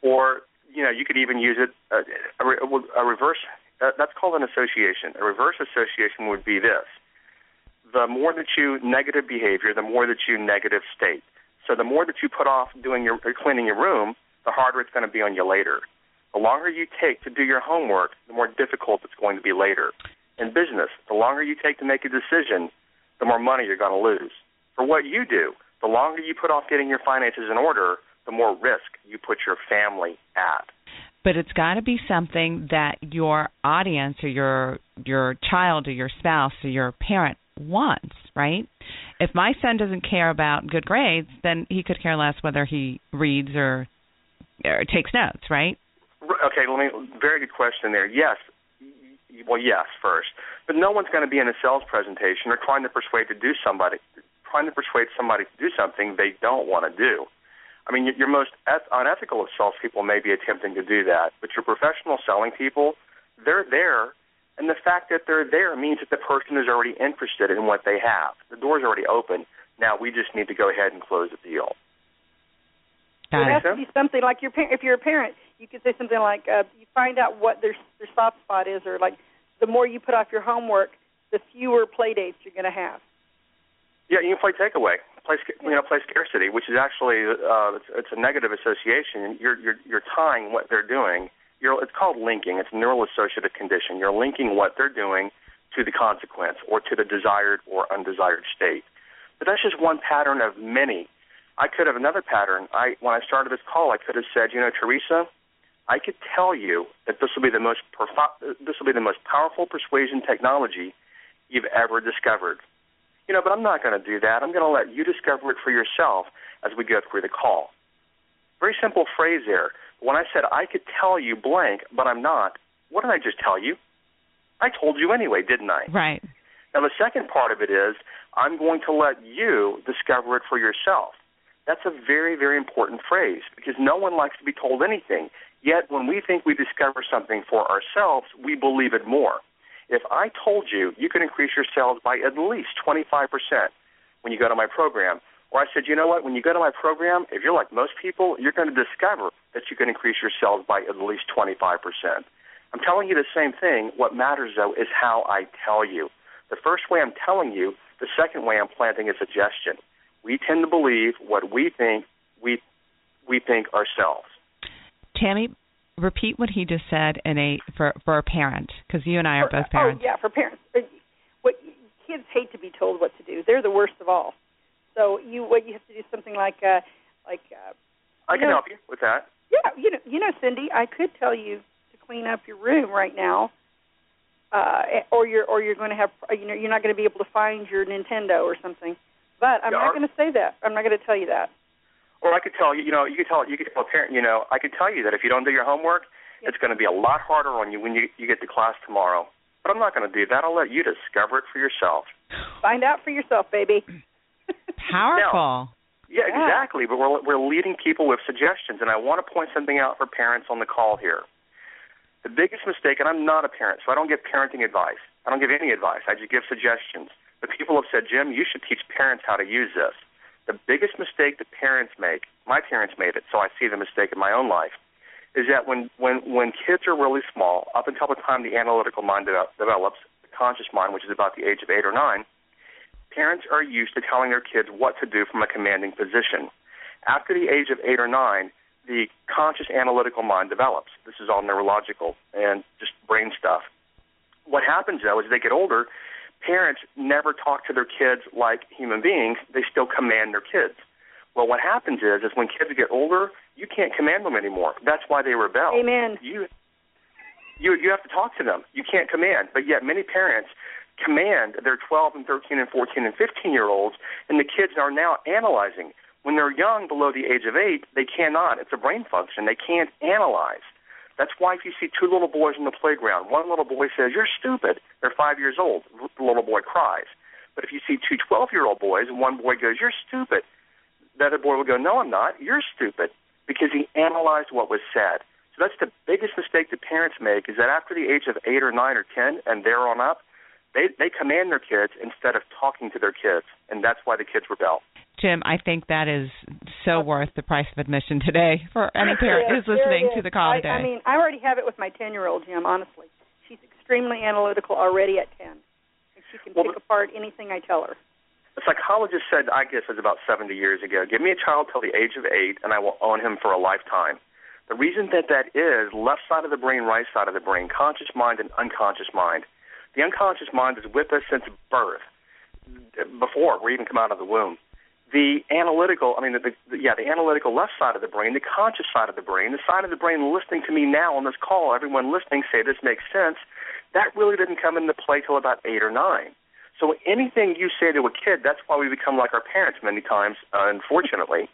or you know, you could even use it uh, a, a reverse. Uh, that's called an association. A reverse association would be this: the more that you negative behavior, the more that you negative state. So the more that you put off doing your cleaning your room, the harder it's going to be on you later. The longer you take to do your homework, the more difficult it's going to be later. In business, the longer you take to make a decision, the more money you're going to lose. For what you do, the longer you put off getting your finances in order, the more risk you put your family at. But it's got to be something that your audience or your your child or your spouse or your parent wants, right? If my son doesn't care about good grades, then he could care less whether he reads or, or takes notes, right? Okay, let me. Very good question there. Yes, well, yes, first, but no one's going to be in a sales presentation or trying to persuade to do somebody, trying to persuade somebody to do something they don't want to do. I mean, your most unethical of salespeople may be attempting to do that, but your professional selling people, they're there, and the fact that they're there means that the person is already interested in what they have. The door's already open. Now we just need to go ahead and close the deal. It has to be something like your parent. If you're a parent, you could say something like, uh, "You find out what their their soft spot is, or like, the more you put off your homework, the fewer play dates you're going to have." Yeah, you can play takeaway, play you know play scarcity, which is actually uh, it's, it's a negative association. You're you're you're tying what they're doing. You're it's called linking. It's a neural associative condition. You're linking what they're doing to the consequence or to the desired or undesired state. But that's just one pattern of many I could have another pattern. I when I started this call, I could have said, you know, Teresa, I could tell you that this will be the most this will be the most powerful persuasion technology you've ever discovered. You know, but I'm not going to do that. I'm going to let you discover it for yourself as we go through the call. Very simple phrase there. When I said I could tell you blank, but I'm not, what did I just tell you? I told you anyway, didn't I? Right. Now the second part of it is I'm going to let you discover it for yourself. That's a very, very important phrase because no one likes to be told anything. Yet when we think we discover something for ourselves, we believe it more. If I told you you could increase your sales by at least 25% when you go to my program, or I said, you know what, when you go to my program, if you're like most people, you're going to discover that you can increase your sales by at least 25%. I'm telling you the same thing. What matters, though, is how I tell you. The first way I'm telling you, the second way I'm planting a suggestion we tend to believe what we think we we think ourselves. Tammy, repeat what he just said in a for for a parent because you and I are for, both parents. Oh yeah, for parents. What kids hate to be told what to do. They're the worst of all. So you what you have to do something like uh like uh I can know, help you with that. Yeah, you know you know Cindy, I could tell you to clean up your room right now. Uh, or you're or you're going to have you know you're not going to be able to find your Nintendo or something. But I'm yeah, not going to say that. I'm not going to tell you that. Or I could tell you, you know, you could tell you could tell a parent, you know, I could tell you that if you don't do your homework, yes. it's going to be a lot harder on you when you you get to class tomorrow. But I'm not going to do that. I'll let you discover it for yourself. Find out for yourself, baby. Powerful. Now, yeah, yeah, exactly. But we're we're leading people with suggestions, and I want to point something out for parents on the call here. The biggest mistake, and I'm not a parent, so I don't give parenting advice. I don't give any advice. I just give suggestions. But people have said, Jim, you should teach parents how to use this. The biggest mistake that parents make, my parents made it, so I see the mistake in my own life, is that when when when kids are really small, up until the time the analytical mind de- develops, the conscious mind, which is about the age of eight or nine, parents are used to telling their kids what to do from a commanding position. After the age of eight or nine, the conscious analytical mind develops. This is all neurological and just brain stuff. What happens though as they get older, parents never talk to their kids like human beings. They still command their kids. Well, what happens is, is when kids get older, you can't command them anymore. That's why they rebel. Amen. You, you, you have to talk to them. You can't command. But yet, many parents command their 12 and 13 and 14 and 15 year olds, and the kids are now analyzing. When they're young, below the age of eight, they cannot. It's a brain function. They can't analyze. That's why if you see two little boys in the playground, one little boy says, You're stupid. They're five years old. The little boy cries. But if you see two 12 year old boys and one boy goes, You're stupid, the other boy will go, No, I'm not. You're stupid. Because he analyzed what was said. So that's the biggest mistake that parents make is that after the age of eight or nine or ten and they're on up, they they command their kids instead of talking to their kids, and that's why the kids rebel. Jim, I think that is so worth the price of admission today for any parent Yeah, who's listening there to the call I, today. I mean, I already have it with my ten-year-old Jim. Honestly, she's extremely analytical already at ten, and she can Well, pick apart anything I tell her. A psychologist said, I guess it was about 70 years ago, give me a child till the age of eight, and I will own him for a lifetime. The reason that that is left side of the brain, right side of the brain, conscious mind and unconscious mind. The unconscious mind is with us since birth, before we even come out of the womb. The analytical, I mean, the, the, yeah, the analytical left side of the brain, the conscious side of the brain, the side of the brain listening to me now on this call, everyone listening say this makes sense, that really didn't come into play till about eight or nine. So anything you say to a kid, that's why we become like our parents many times, uh, unfortunately.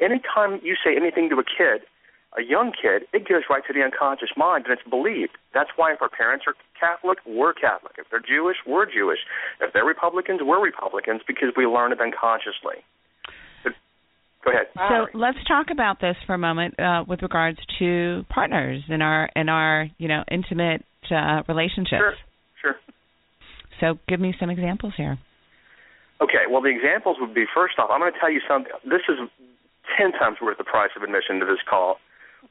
Anytime you say anything to a kid, a young kid, it goes right to the unconscious mind and it's believed. That's why if our parents are Catholic, we're Catholic. If they're Jewish, we're Jewish. If they're Republicans, we're Republicans because we learn it unconsciously. But, go ahead. So let's talk about this for a moment uh, with regards to partners in our in our you know intimate uh, relationships. Sure, sure. So give me some examples here. Okay, well, the examples would be first off, I'm going to tell you something. This is 10 times worth the price of admission to this call.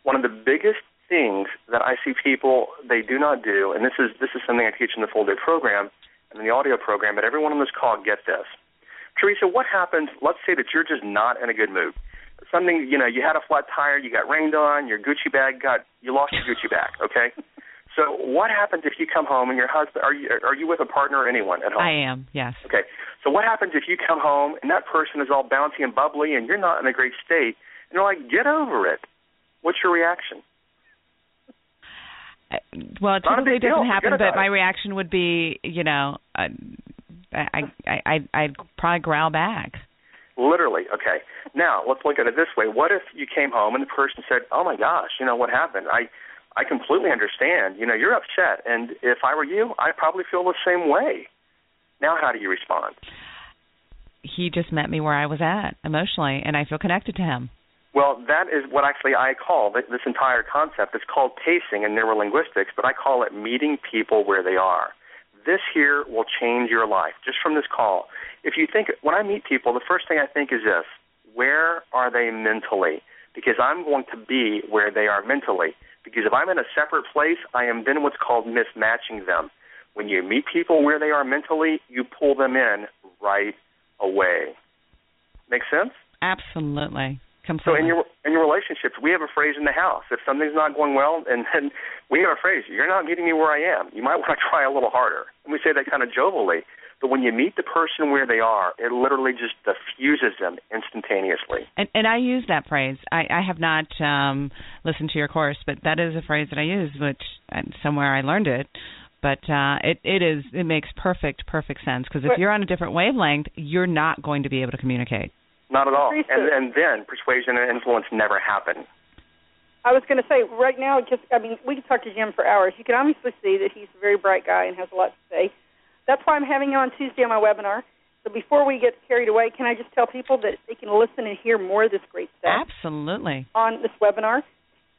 One of the biggest things that I see people they do not do, and this is this is something I teach in the full day program and in the audio program, but everyone on this call get this. Teresa, what happens? Let's say that you're just not in a good mood. Something you know, you had a flat tire, you got rained on, your Gucci bag got you lost your Gucci bag. Okay, so what happens if you come home and your husband are you are you with a partner or anyone at home? I am, yes. Okay. So what happens if you come home and that person is all bouncy and bubbly and you're not in a great state and they're like, get over it? What's your reaction? Uh, Well, it typically doesn't happen, but my reaction would be, you know, uh, I I I'd probably growl back. Literally. Okay. Now let's look at it this way. What if you came home and the person said, "Oh my gosh, you know what happened? I I completely understand. You know, you're upset, and if I were you, I'd probably feel the same way." Now, how do you respond? He just met me where I was at emotionally, and I feel connected to him. Well, that is what actually I call this entire concept. It's called pacing in neurolinguistics, but I call it meeting people where they are. This here will change your life just from this call. If you think, when I meet people, the first thing I think is this where are they mentally? Because I'm going to be where they are mentally. Because if I'm in a separate place, I am then what's called mismatching them. When you meet people where they are mentally, you pull them in right away. Make sense? Absolutely, So in your in your relationships, we have a phrase in the house. If something's not going well, and then we have a phrase, "You're not meeting me where I am. You might want to try a little harder." And we say that kind of jovially. But when you meet the person where they are, it literally just diffuses them instantaneously. And, and I use that phrase. I, I have not um, listened to your course, but that is a phrase that I use, which and somewhere I learned it. But uh, it it is it makes perfect perfect sense because if you're on a different wavelength, you're not going to be able to communicate. Not at all. And and then persuasion and influence never happen. I was going to say right now, just I mean, we could talk to Jim for hours. You can obviously see that he's a very bright guy and has a lot to say. That's why I'm having him on Tuesday on my webinar. So before we get carried away, can I just tell people that they can listen and hear more of this great stuff Absolutely. on this webinar?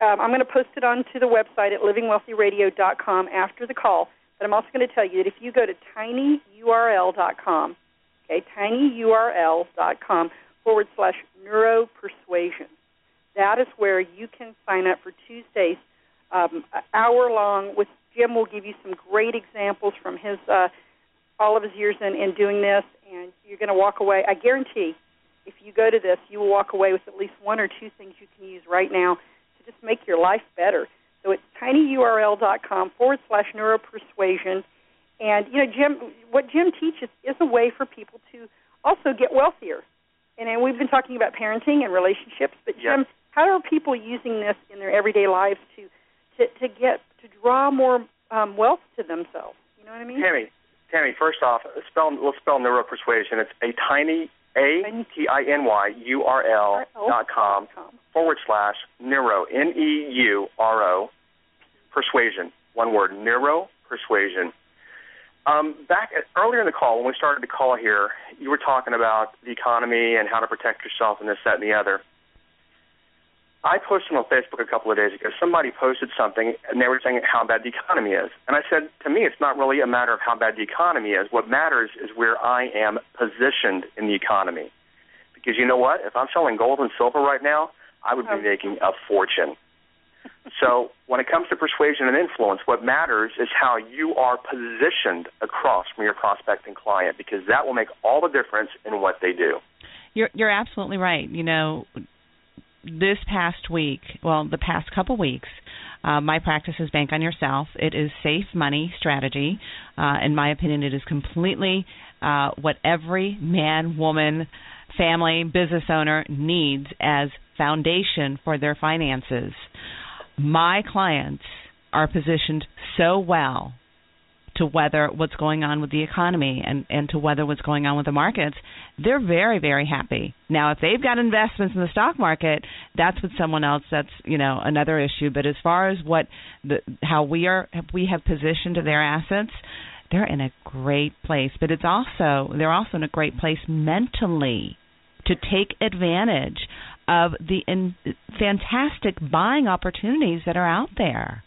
Um, I'm going to post it onto the website at livingwealthyradio.com after the call. But I'm also going to tell you that if you go to tinyurl.com, okay, tinyurl.com forward slash neuropersuasion, that is where you can sign up for Tuesdays, um, hour long. With Jim, will give you some great examples from his uh, all of his years in, in doing this, and you're going to walk away. I guarantee if you go to this, you will walk away with at least one or two things you can use right now to just make your life better. So it's tinyurl.com forward slash neuropersuasion. And, you know, Jim, what Jim teaches is a way for people to also get wealthier. And, and we've been talking about parenting and relationships, but Jim, Yep. how are people using this in their everyday lives to to, to get to draw more um, wealth to themselves? You know what I mean? Tammy, Tammy, first off, spell let's spell neuropersuasion. It's a tiny a t i n y u r l dot com forward slash neuro n e u r o persuasion. One word, neuro persuasion. Um, back at, earlier in the call, when we started the call here, you were talking about the economy and how to protect yourself and this, that, and the other. I posted on Facebook a couple of days ago. Somebody posted something, and they were saying how bad the economy is. And I said, to me, it's not really a matter of how bad the economy is. What matters is where I am positioned in the economy. Because you know what? If I'm selling gold and silver right now, I would be making a fortune. So when it comes to persuasion and influence, what matters is how you are positioned across from your prospecting client, because that will make all the difference in what they do. You're you're absolutely right. You know, this past week, well, the past couple weeks, uh, my practice is Bank on Yourself. It is safe money strategy. Uh, in my opinion, it is completely uh, what every man, woman, family, business owner needs as foundation for their finances. My clients are positioned so well to weather what's going on with the economy and, and to weather what's going on with the markets, they're very, very happy. Now, if they've got investments in the stock market, that's with someone else. That's you know another issue. But as far as what the how we are we have positioned their assets, they're in a great place. But it's also they're also in a great place mentally to take advantage of the in, fantastic buying opportunities that are out there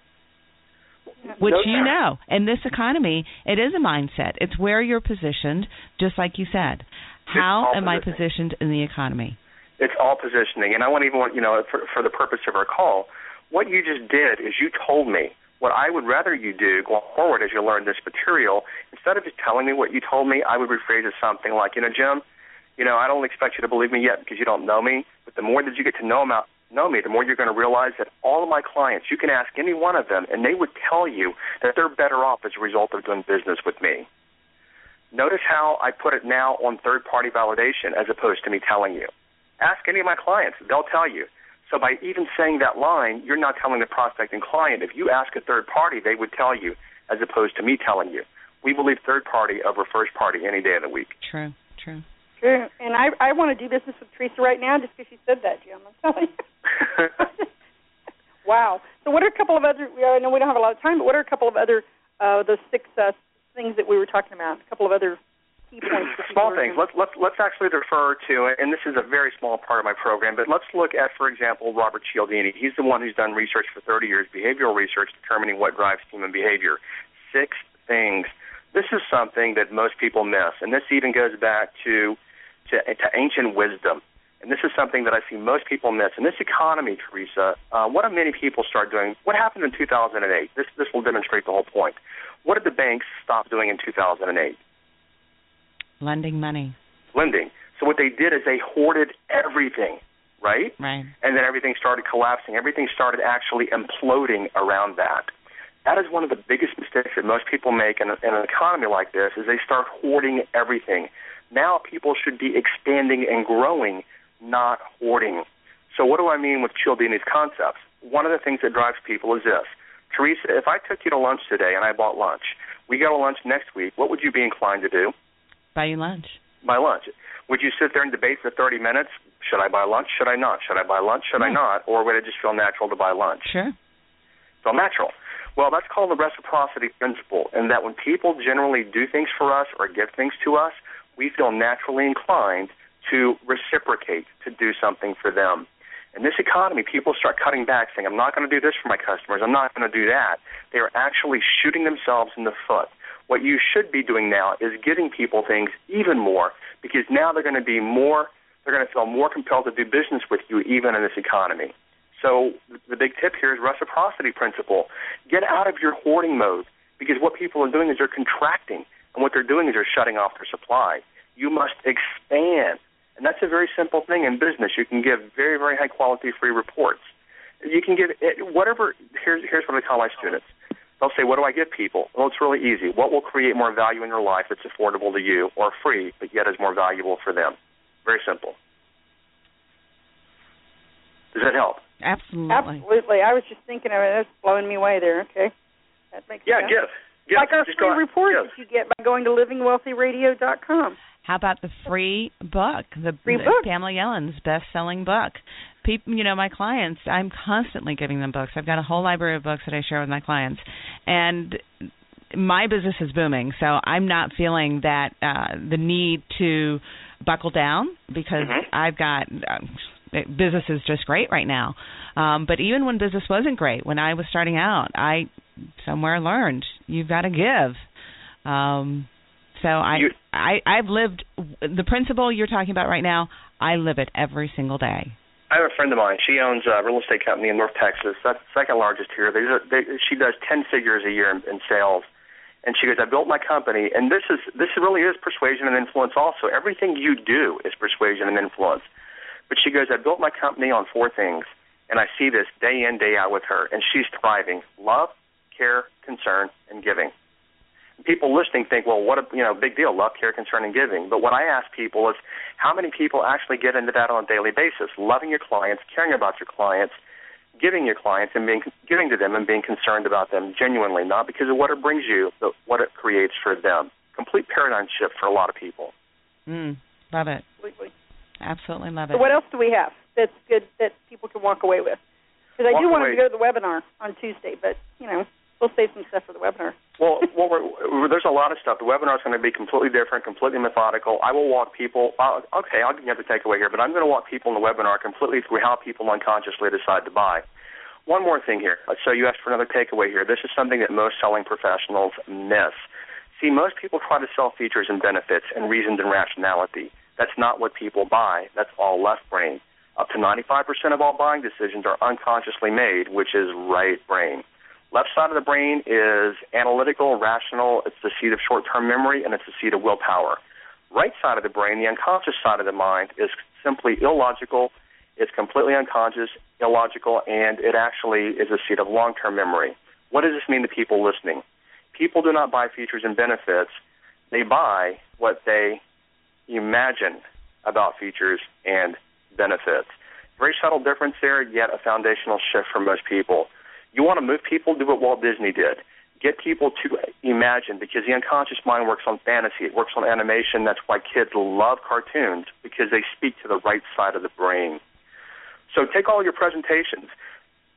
which No you know. In this economy, it is a mindset. It's where you're positioned, just like you said. How am I positioned in the economy? It's all positioning, and I want even want you know for, for the purpose of our call, what you just did is you told me what I would rather you do going forward as you learn this material. Instead of just telling me what you told me, I would rephrase it something like, you know, Jim, you know, I don't expect you to believe me yet because you don't know me, but the more that you get to know about know me, the more you're going to realize that all of my clients, you can ask any one of them, and they would tell you that they're better off as a result of doing business with me. Notice how I put it now on third party validation as opposed to me telling you. Ask any of my clients, they'll tell you. So by even saying that line, you're not telling the prospecting client. If you ask a third party, they would tell you as opposed to me telling you. We believe third party over first party any day of the week. True, true. True. And I I want to do business with Teresa right now just because she said that, Jim. I'm telling you. wow. So what are a couple of other? I know we don't have a lot of time, but what are a couple of other uh, those six uh, things that we were talking about? A couple of other key points. small things. Let's let's let's actually refer to, and this is a very small part of my program, but let's look at, for example, Robert Cialdini. He's the one who's done research for 30 years, behavioral research, determining what drives human behavior. Six things. This is something that most people miss, and this even goes back to to, to ancient wisdom. And this is something that I see most people miss. In this economy, Teresa, uh, what do many people start doing? What happened in 2008? This this will demonstrate the whole point. What did the banks stop doing in 2008? Lending money. lending. So what they did is they hoarded everything, right? Right. And then everything started collapsing. Everything started actually imploding around that. That is one of the biggest mistakes that most people make in, a, in an economy like this is they start hoarding everything. Now people should be expanding and growing, not hoarding. So what do I mean with Cialdini's concepts? One of the things that drives people is this. Teresa, if I took you to lunch today and I bought lunch, we go to lunch next week, what would you be inclined to do? Buy you lunch. buy lunch. Would you sit there and debate for 30 minutes? Should I buy lunch? Should I not? Should I buy lunch? Should I not? Or would it just feel natural to buy lunch? Sure. Feel natural. Well, that's called the reciprocity principle, in that when people generally do things for us or give things to us, we feel naturally inclined to reciprocate, to do something for them. In this economy, people start cutting back, saying, I'm not going to do this for my customers, I'm not going to do that. They are actually shooting themselves in the foot. What you should be doing now is giving people things even more because now they're going to be more, they're going to feel more compelled to do business with you even in this economy. So the big tip here is reciprocity principle. Get out of your hoarding mode because what people are doing is they're contracting, and what they're doing is they're shutting off their supply. You must expand. And that's a very simple thing in business. You can give very, very high quality free reports. You can give it, whatever. Here's here's what I tell my students. They'll say, "What do I give people?" Well, it's really easy. What will create more value in your life that's affordable to you, or free, but yet is more valuable for them? Very simple. Does that help? Absolutely. Absolutely. I was just thinking of it. That's blowing me away there. Okay. That makes sense. Yeah, sense. give. Give. Like our Just free go- report give. that you get by going to livingwealthyradio.com. How about the free book, the, Free the book. Pamela Yellen's best-selling book? People, you know, my clients, I'm constantly giving them books. I've got a whole library of books that I share with my clients, and my business is booming. So I'm not feeling that uh, the need to buckle down because Mhm. I've got um, business is just great right now. Um, but even when business wasn't great, when I was starting out, I somewhere learned you've got to give. Um, so I, You- I I've lived the principle you're talking about right now. I live it every single day. I have a friend of mine. She owns a real estate company in North Texas. That's the second largest here. They, they, she does ten figures a year in, in sales. And she goes, I built my company, and this is this really is persuasion and influence. Also, everything you do is persuasion and influence. But she goes, I built my company on four things, and I see this day in day out with her, and she's thriving: love, care, concern, and giving. People listening think, well, what a you know big deal, love, care, concern, and giving. But what I ask people is, how many people actually get into that on a daily basis? Loving your clients, caring about your clients, giving your clients, and being giving to them and being concerned about them genuinely, not because of what it brings you, but what it creates for them. Complete paradigm shift for a lot of people. Mm, love it. Absolutely. Absolutely love it. So what else do we have that's good that people can walk away with? Because I do want away- them to go to the webinar on Tuesday, but you know we'll save some stuff for the webinar. Well, well there's a lot of stuff. The webinar is going to be completely different, completely methodical. I will walk people. Uh, okay, I'll give you the takeaway here, but I'm going to walk people in the webinar completely through how people unconsciously decide to buy. One more thing here. So you asked for another takeaway here. This is something that most selling professionals miss. See, most people try to sell features and benefits and reasons and rationality. That's not what people buy. That's all left brain. Up to 95% of all buying decisions are unconsciously made, which is right brain. Left side of the brain is analytical, rational. It's the seat of short-term memory, and it's the seat of willpower. Right side of the brain, the unconscious side of the mind, is simply illogical. It's completely unconscious, illogical, and it actually is a seat of long-term memory. What does this mean to people listening? People do not buy features and benefits. They buy what they imagine about features and benefits. Very subtle difference there, yet a foundational shift for most people. You want to move people, do what Walt Disney did. Get people to imagine because the unconscious mind works on fantasy. It works on animation. That's why kids love cartoons because they speak to the right side of the brain. So take all your presentations.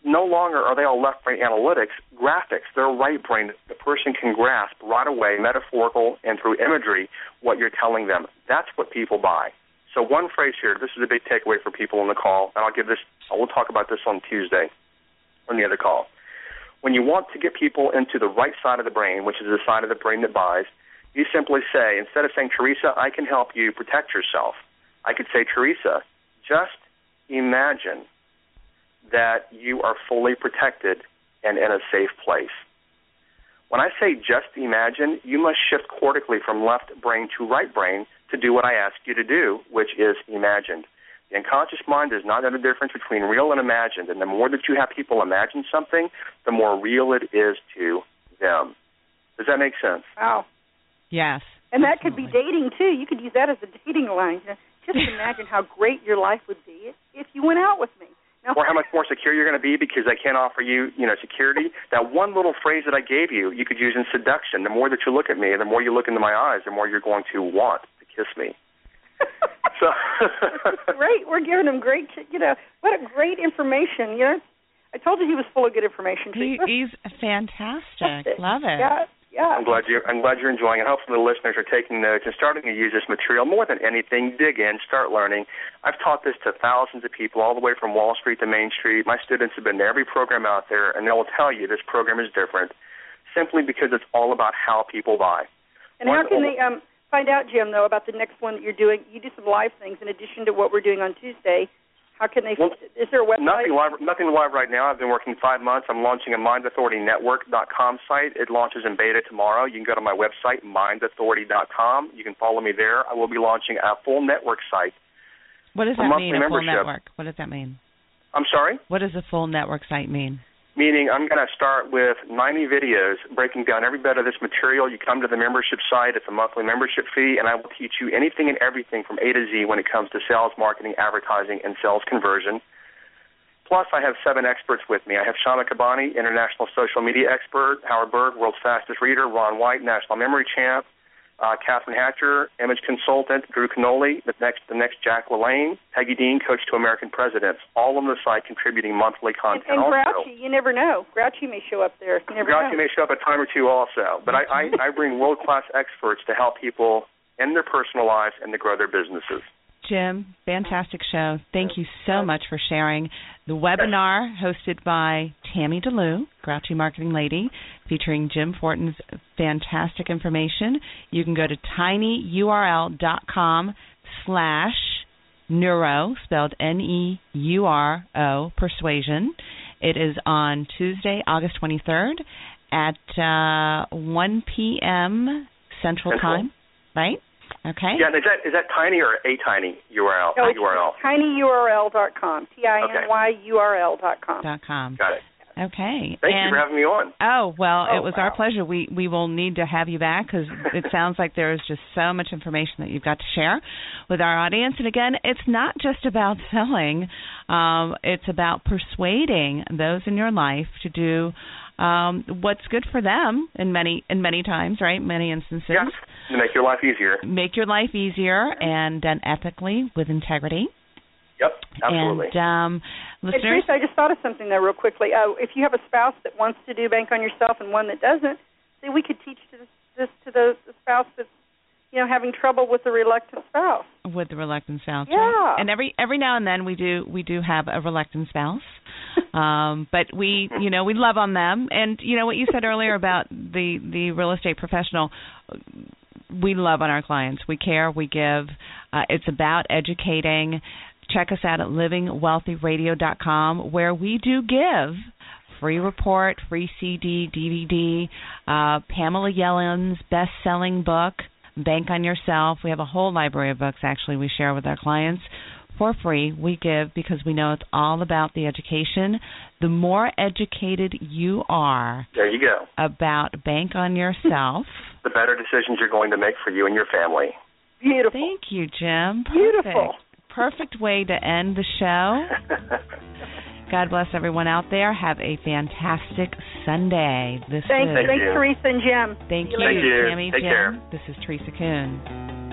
No longer are they all left brain analytics, graphics. They're right brain. The person can grasp right away, metaphorical and through imagery, what you're telling them. That's what people buy. So one phrase here. This is a big takeaway for people on the call, and I'll give this. We'll talk about this on Tuesday on the other call. When you want to get people into the right side of the brain, which is the side of the brain that buys, you simply say, instead of saying, Teresa, I can help you protect yourself, I could say, Teresa, just imagine that you are fully protected and in a safe place. When I say just imagine, you must shift cortically from left brain to right brain to do what I ask you to do, which is imagine. The unconscious mind does not know the difference between real and imagined, and the more that you have people imagine something, the more real it is to them. Does that make sense? Wow. Yes. And that could be dating too. You could use that as a dating line. You know, Just imagine how great your life would be if you went out with me. Now, Or how much more secure you're going to be because I can't offer you, you know, security. That one little phrase that I gave you, you could use in seduction. The more that you look at me, the more you look into my eyes, the more you're going to want to kiss me. So great. We're giving him great, you know, what a great information. You know, I told you he was full of good information. He, he's fantastic. Love it. Yeah, yeah. I'm glad you're I'm glad you're enjoying it. Hopefully the listeners are taking notes and starting to use this material more than anything. Dig in, start learning. I've taught this to thousands of people all the way from Wall Street to Main Street. My students have been to every program out there and they will tell you this program is different simply because it's all about how people buy. And how can they um, find out, Jim, though, about the next one that you're doing? You do some live things in addition to what we're doing on Tuesday. How can they? Well, is there a website? Nothing live, nothing live right now. I've been working five months. I'm launching a MindAuthorityNetwork.com site. It launches in beta tomorrow. You can go to my website, MindAuthority.com. You can follow me there. I will be launching a full network site What does A that monthly mean? A full membership. network. What does that mean? I'm sorry. What does a full network site mean? Meaning, I'm going to start with 90 videos breaking down every bit of this material. You come to the membership site, it's a monthly membership fee, and I will teach you anything and everything from A to Z when it comes to sales, marketing, advertising, and sales conversion. Plus, I have seven experts with me. I have Shama Kabani, international social media expert, Howard Berg, world's fastest reader, Ron White, national memory champ, uh, Catherine Hatcher, image consultant, Drew Canole, the next, the next Jack LaLanne, Peggy Dean, coach to American presidents, all on the site contributing monthly And, content and also. Grouchy, you never know. Grouchy may show up there. You never Grouchy know. may show up a time or two also, but I, I, I bring world class experts to help people in their personal lives and to grow their businesses. Jim, fantastic show. Thank you so much for sharing the webinar hosted by Tammy DeLu, Grouchy Marketing Lady, featuring Jim Fortin's fantastic information. You can go to tinyurl.com slash neuro, spelled N-E-U-R-O, persuasion. It is on Tuesday, August 23rd at uh, 1 p.m. Central Central. Time, right? Okay. Yeah, and is that is that tiny or a tiny URL? No, it's URL. tinyurl.com. T-I-N-Y-U-R-L dot com. Dot com. Got it. Okay. Thank and, you for having me on. Oh well, Oh, it was our pleasure. We we will need to have you back because it sounds like there is just so much information that you've got to share with our audience. And again, it's not just about selling; um, it's about persuading those in your life to do um, what's good for them. In many in many times, right? Many instances. Yes. To make your life easier. Make your life easier and done ethically with integrity. Yep. Absolutely. And um, Hey, listeners, Teresa, I just thought of something there real quickly. Uh, if you have a spouse that wants to do bank on yourself and one that doesn't, see, we could teach this, this to the, the spouse that's, you know, having trouble with the reluctant spouse. with the reluctant spouse. Yeah. right? And every every now and then we do we do have a reluctant spouse. um but we you know we love on them and you know what you said earlier about the the real estate professional we love on our clients. We care we give. Uh, it's about educating. Check us out at livingwealthyradio.com where we do give. Free report free cd dvd uh, pamela yellen's best-selling book bank on yourself. We have a whole library of books actually we share with our clients for free we give because we know it's all about the education the more educated you are there you go. about bank on yourself The better decisions you're going to make for you and your family. Beautiful. thank you jim Beautiful. perfect perfect way to end the show god bless everyone out there have a fantastic sunday this Thanks, is Thank thanks, you. Teresa and Jim. thank you, Thank you. Tammy Take Jim. care. this is teresa kuhn